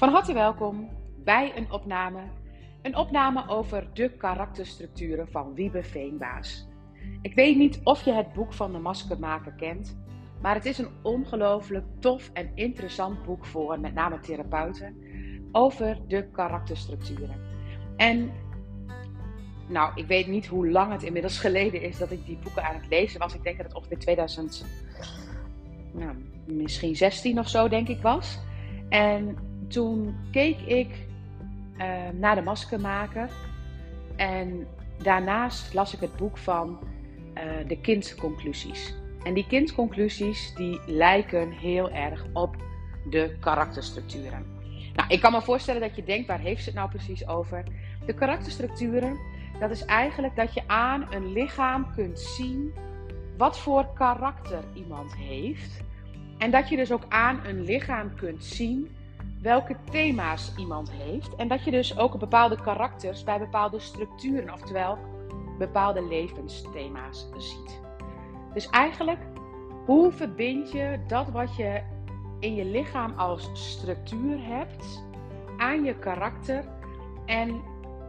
Van harte welkom bij een opname. Een opname over de karakterstructuren van Wiebe Veenbaas. Ik weet niet of je het boek van de maskermaker kent, maar het is een ongelooflijk tof en interessant boek voor met name therapeuten over de karakterstructuren. En nou, ik weet niet hoe lang het inmiddels geleden is dat ik die boeken aan het lezen was. Ik denk dat het ongeveer 2000, nou, misschien 16 of zo, denk ik was. En toen keek ik uh, naar de maskermaker. En daarnaast las ik het boek van uh, de kindconclusies. En die kindconclusies die lijken heel erg op de karakterstructuren. Nou, ik kan me voorstellen dat je denkt, waar heeft ze het nou precies over? De karakterstructuren, dat is eigenlijk dat je aan een lichaam kunt zien wat voor karakter iemand heeft. En dat je dus ook aan een lichaam kunt zien welke thema's iemand heeft. En dat je dus ook bepaalde karakters bij bepaalde structuren, oftewel bepaalde levensthema's ziet. Dus eigenlijk, hoe verbind je dat wat je in je lichaam als structuur hebt aan je karakter en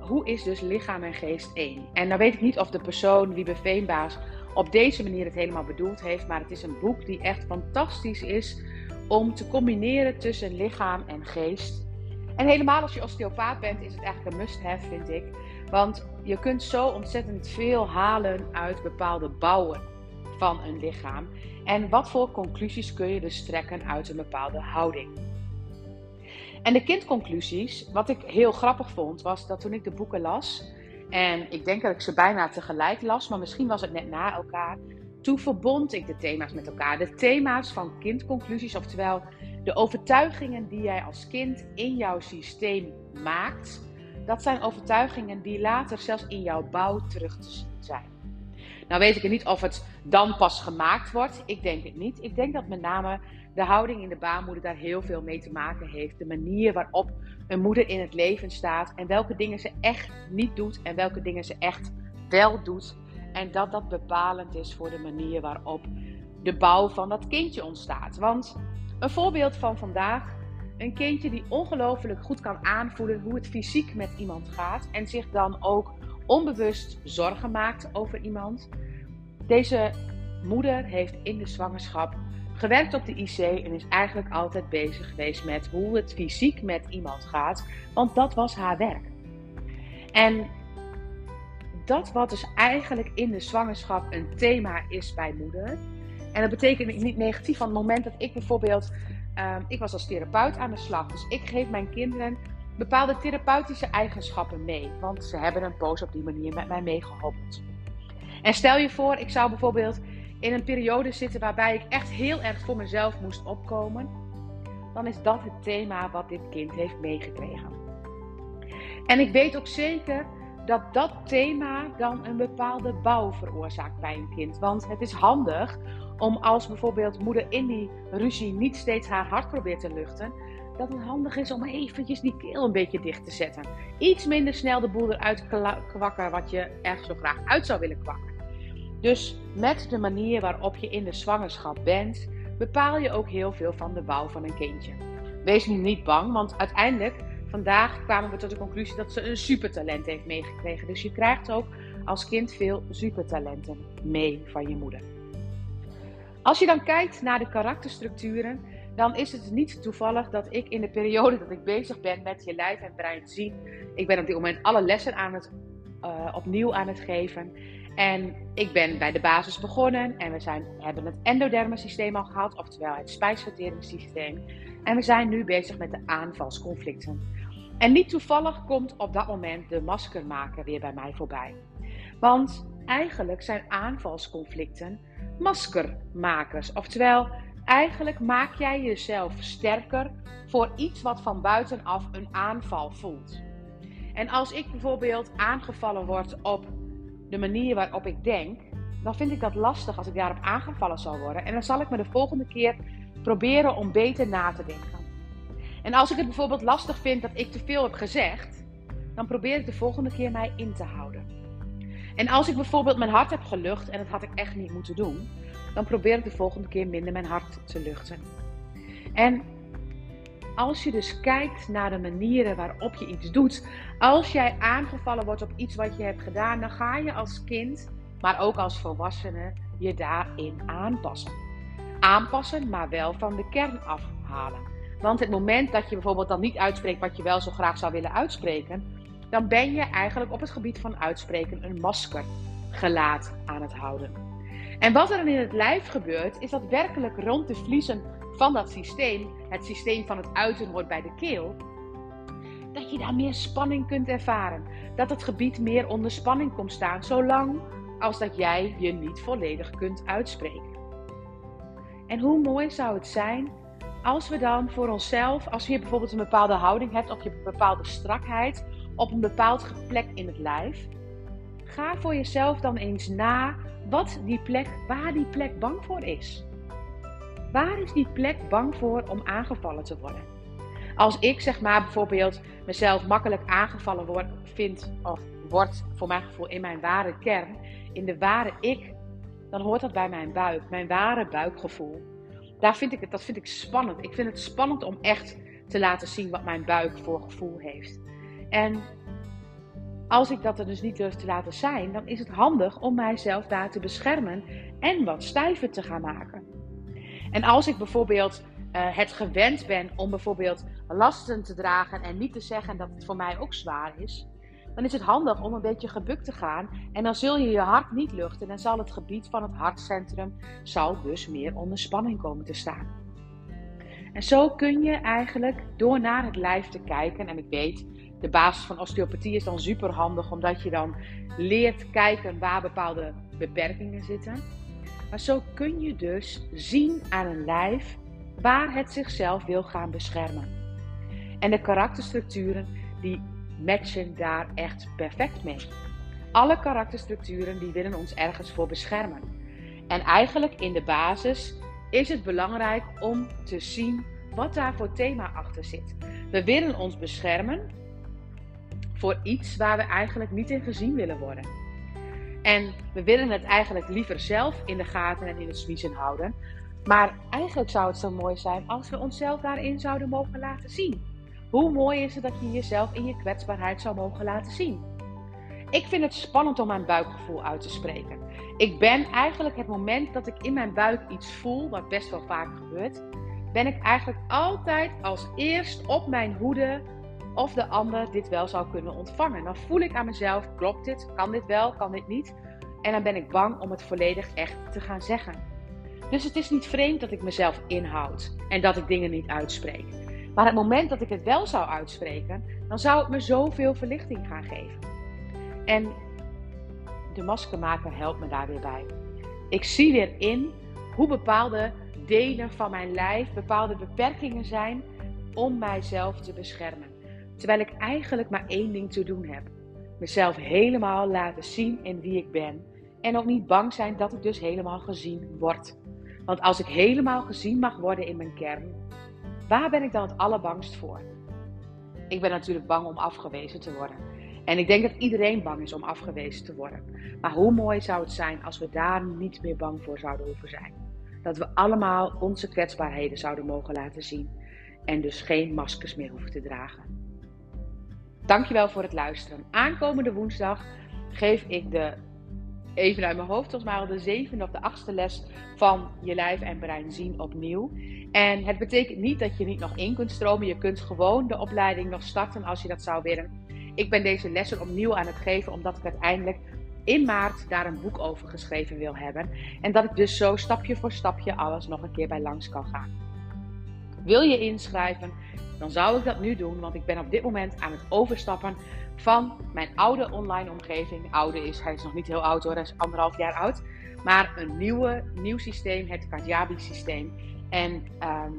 hoe is dus lichaam en geest één? En dan weet ik niet of de persoon, Wiebe Veenbaas, op deze manier het helemaal bedoeld heeft, maar het is een boek die echt fantastisch is om te combineren tussen lichaam en geest. En helemaal als je osteopaat bent, is het eigenlijk een must-have, vind ik. Want je kunt zo ontzettend veel halen uit bepaalde bouwen van een lichaam. En wat voor conclusies kun je dus trekken uit een bepaalde houding. En de kindconclusies, wat ik heel grappig vond, was dat toen ik de boeken las, en ik denk dat ik ze bijna tegelijk las, maar misschien was het net na elkaar, toen verbond ik de thema's met elkaar. De thema's van kindconclusies, oftewel de overtuigingen die jij als kind in jouw systeem maakt. Dat zijn overtuigingen die later zelfs in jouw bouw terug te zien zijn. Nou weet ik niet of het dan pas gemaakt wordt. Ik denk het niet. Ik denk dat met name de houding in de baarmoeder daar heel veel mee te maken heeft. De manier waarop een moeder in het leven staat en welke dingen ze echt niet doet en welke dingen ze echt wel doet. En dat dat bepalend is voor de manier waarop de bouw van dat kindje ontstaat. Want een voorbeeld van vandaag. Een kindje die ongelooflijk goed kan aanvoelen hoe het fysiek met iemand gaat. En zich dan ook onbewust zorgen maakt over iemand. Deze moeder heeft in de zwangerschap gewerkt op de IC en is eigenlijk altijd bezig geweest met hoe het fysiek met iemand gaat. Want dat was haar werk. En dat wat dus eigenlijk in de zwangerschap een thema is bij moeder. En dat betekent niet negatief van het moment dat ik bijvoorbeeld, um, ik was als therapeut aan de slag. Dus ik geef mijn kinderen bepaalde therapeutische eigenschappen mee. Want ze hebben een poos op die manier met mij meegehobbeld. En stel je voor, ik zou bijvoorbeeld in een periode zitten waarbij ik echt heel erg voor mezelf moest opkomen. Dan is dat het thema wat dit kind heeft meegekregen. En ik weet ook zeker dat dat thema dan een bepaalde bouw veroorzaakt bij een kind. Want het is handig om als bijvoorbeeld moeder in die ruzie niet steeds haar hart probeert te luchten, dat het handig is om eventjes die keel een beetje dicht te zetten. Iets minder snel de boel eruit kwakken wat je echt zo graag uit zou willen kwakken. Dus met de manier waarop je in de zwangerschap bent, bepaal je ook heel veel van de bouw van een kindje. Wees nu niet bang, want uiteindelijk vandaag kwamen we tot de conclusie dat ze een supertalent heeft meegekregen. Dus je krijgt ook als kind veel supertalenten mee van je moeder. Als je dan kijkt naar de karakterstructuren, dan is het niet toevallig dat ik in de periode dat ik bezig ben met je lijf en brein zien. Ik ben op dit moment alle lessen aan het, uh, opnieuw aan het geven. En ik ben bij de basis begonnen en we zijn, hebben het endoderme systeem al gehad, oftewel het spijsverteringssysteem. En we zijn nu bezig met de aanvalsconflicten. En niet toevallig komt op dat moment de maskermaker weer bij mij voorbij. Want eigenlijk zijn aanvalsconflicten maskermakers. Oftewel, eigenlijk maak jij jezelf sterker voor iets wat van buitenaf een aanval voelt. En als ik bijvoorbeeld aangevallen word op de manier waarop ik denk, dan vind ik dat lastig als ik daarop aangevallen zal worden. En dan zal ik me de volgende keer proberen om beter na te denken. En als ik het bijvoorbeeld lastig vind dat ik te veel heb gezegd, dan probeer ik de volgende keer mij in te houden. En als ik bijvoorbeeld mijn hart heb gelucht en dat had ik echt niet moeten doen, dan probeer ik de volgende keer minder mijn hart te luchten. En als je dus kijkt naar de manieren waarop je iets doet, als jij aangevallen wordt op iets wat je hebt gedaan, dan ga je als kind, maar ook als volwassene, je daarin aanpassen. Aanpassen, maar wel van de kern afhalen. Want het moment dat je bijvoorbeeld dan niet uitspreekt wat je wel zo graag zou willen uitspreken, dan ben je eigenlijk op het gebied van uitspreken een masker gelaat aan het houden. En wat er dan in het lijf gebeurt, is dat werkelijk rond de vliezen van dat systeem, het systeem van het uiten hoort bij de keel, dat je daar meer spanning kunt ervaren. Dat het gebied meer onder spanning komt staan, zolang als dat jij je niet volledig kunt uitspreken. En hoe mooi zou het zijn als we dan voor onszelf, als je bijvoorbeeld een bepaalde houding hebt of je een bepaalde strakheid op een bepaald plek in het lijf, ga voor jezelf dan eens na wat die plek, waar die plek bang voor is. Waar is die plek bang voor om aangevallen te worden? Als ik zeg maar bijvoorbeeld mezelf makkelijk aangevallen word, vind of word voor mijn gevoel in mijn ware kern, in de ware ik, dan hoort dat bij mijn buik, mijn ware buikgevoel. Daar vind ik het, dat vind ik spannend. Ik vind het spannend om echt te laten zien wat mijn buik voor gevoel heeft. En als ik dat er dus niet durf te laten zijn, dan is het handig om mijzelf daar te beschermen en wat stijver te gaan maken. En als ik bijvoorbeeld uh, het gewend ben om bijvoorbeeld lasten te dragen en niet te zeggen dat het voor mij ook zwaar is, dan is het handig om een beetje gebukt te gaan en dan zul je je hart niet luchten en zal het gebied van het hartcentrum zal dus meer onder spanning komen te staan. En zo kun je eigenlijk door naar het lijf te kijken en ik weet de basis van osteopathie is dan super handig, omdat je dan leert kijken waar bepaalde beperkingen zitten. Maar zo kun je dus zien aan een lijf waar het zichzelf wil gaan beschermen. En de karakterstructuren die matchen daar echt perfect mee. Alle karakterstructuren die willen ons ergens voor beschermen. En eigenlijk in de basis is het belangrijk om te zien wat daar voor thema achter zit. We willen ons beschermen voor iets waar we eigenlijk niet in gezien willen worden. En we willen het eigenlijk liever zelf in de gaten en in het zwiezen houden. Maar eigenlijk zou het zo mooi zijn als we onszelf daarin zouden mogen laten zien. Hoe mooi is het dat je jezelf in je kwetsbaarheid zou mogen laten zien? Ik vind het spannend om mijn buikgevoel uit te spreken. Ik ben eigenlijk het moment dat ik in mijn buik iets voel, wat best wel vaak gebeurt, ben ik eigenlijk altijd als eerst op mijn hoede of de ander dit wel zou kunnen ontvangen. Dan voel ik aan mezelf, klopt dit? Kan dit wel? Kan dit niet? En dan ben ik bang om het volledig echt te gaan zeggen. Dus het is niet vreemd dat ik mezelf inhoud en dat ik dingen niet uitspreek. Maar het moment dat ik het wel zou uitspreken, dan zou het me zoveel verlichting gaan geven. En de maskermaker helpt me daar weer bij. Ik zie weer in hoe bepaalde delen van mijn lijf bepaalde beperkingen zijn om mijzelf te beschermen. Terwijl ik eigenlijk maar één ding te doen heb. Mezelf helemaal laten zien in wie ik ben. En ook niet bang zijn dat ik dus helemaal gezien word. Want als ik helemaal gezien mag worden in mijn kern, waar ben ik dan het allerbangst voor? Ik ben natuurlijk bang om afgewezen te worden. En ik denk dat iedereen bang is om afgewezen te worden. Maar hoe mooi zou het zijn als we daar niet meer bang voor zouden hoeven zijn? Dat we allemaal onze kwetsbaarheden zouden mogen laten zien. En dus geen maskers meer hoeven te dragen. Dankjewel voor het luisteren. Aankomende woensdag geef ik de, even uit mijn hoofd, volgens mij al de zevende of de achtste les van je lijf en brein zien opnieuw. En het betekent niet dat je niet nog in kunt stromen. Je kunt gewoon de opleiding nog starten als je dat zou willen. Ik ben deze lessen opnieuw aan het geven omdat ik uiteindelijk in maart daar een boek over geschreven wil hebben. En dat ik dus zo stapje voor stapje alles nog een keer bij langs kan gaan. Wil je inschrijven? Dan zou ik dat nu doen. Want ik ben op dit moment aan het overstappen van mijn oude online omgeving. Oude is, hij is nog niet heel oud hoor, hij is anderhalf jaar oud. Maar een nieuwe, nieuw systeem, het Kajabi systeem. En ehm,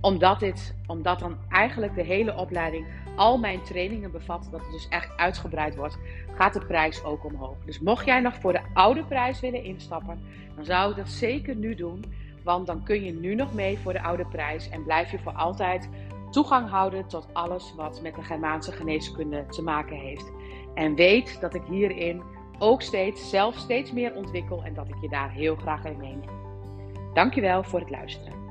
omdat, dit, omdat dan eigenlijk de hele opleiding al mijn trainingen bevat, dat het dus echt uitgebreid wordt, gaat de prijs ook omhoog. Dus mocht jij nog voor de oude prijs willen instappen, dan zou ik dat zeker nu doen. Want dan kun je nu nog mee voor de oude prijs en blijf je voor altijd toegang houden tot alles wat met de Germaanse geneeskunde te maken heeft. En weet dat ik hierin ook steeds zelf steeds meer ontwikkel en dat ik je daar heel graag in meeneem. Dankjewel voor het luisteren.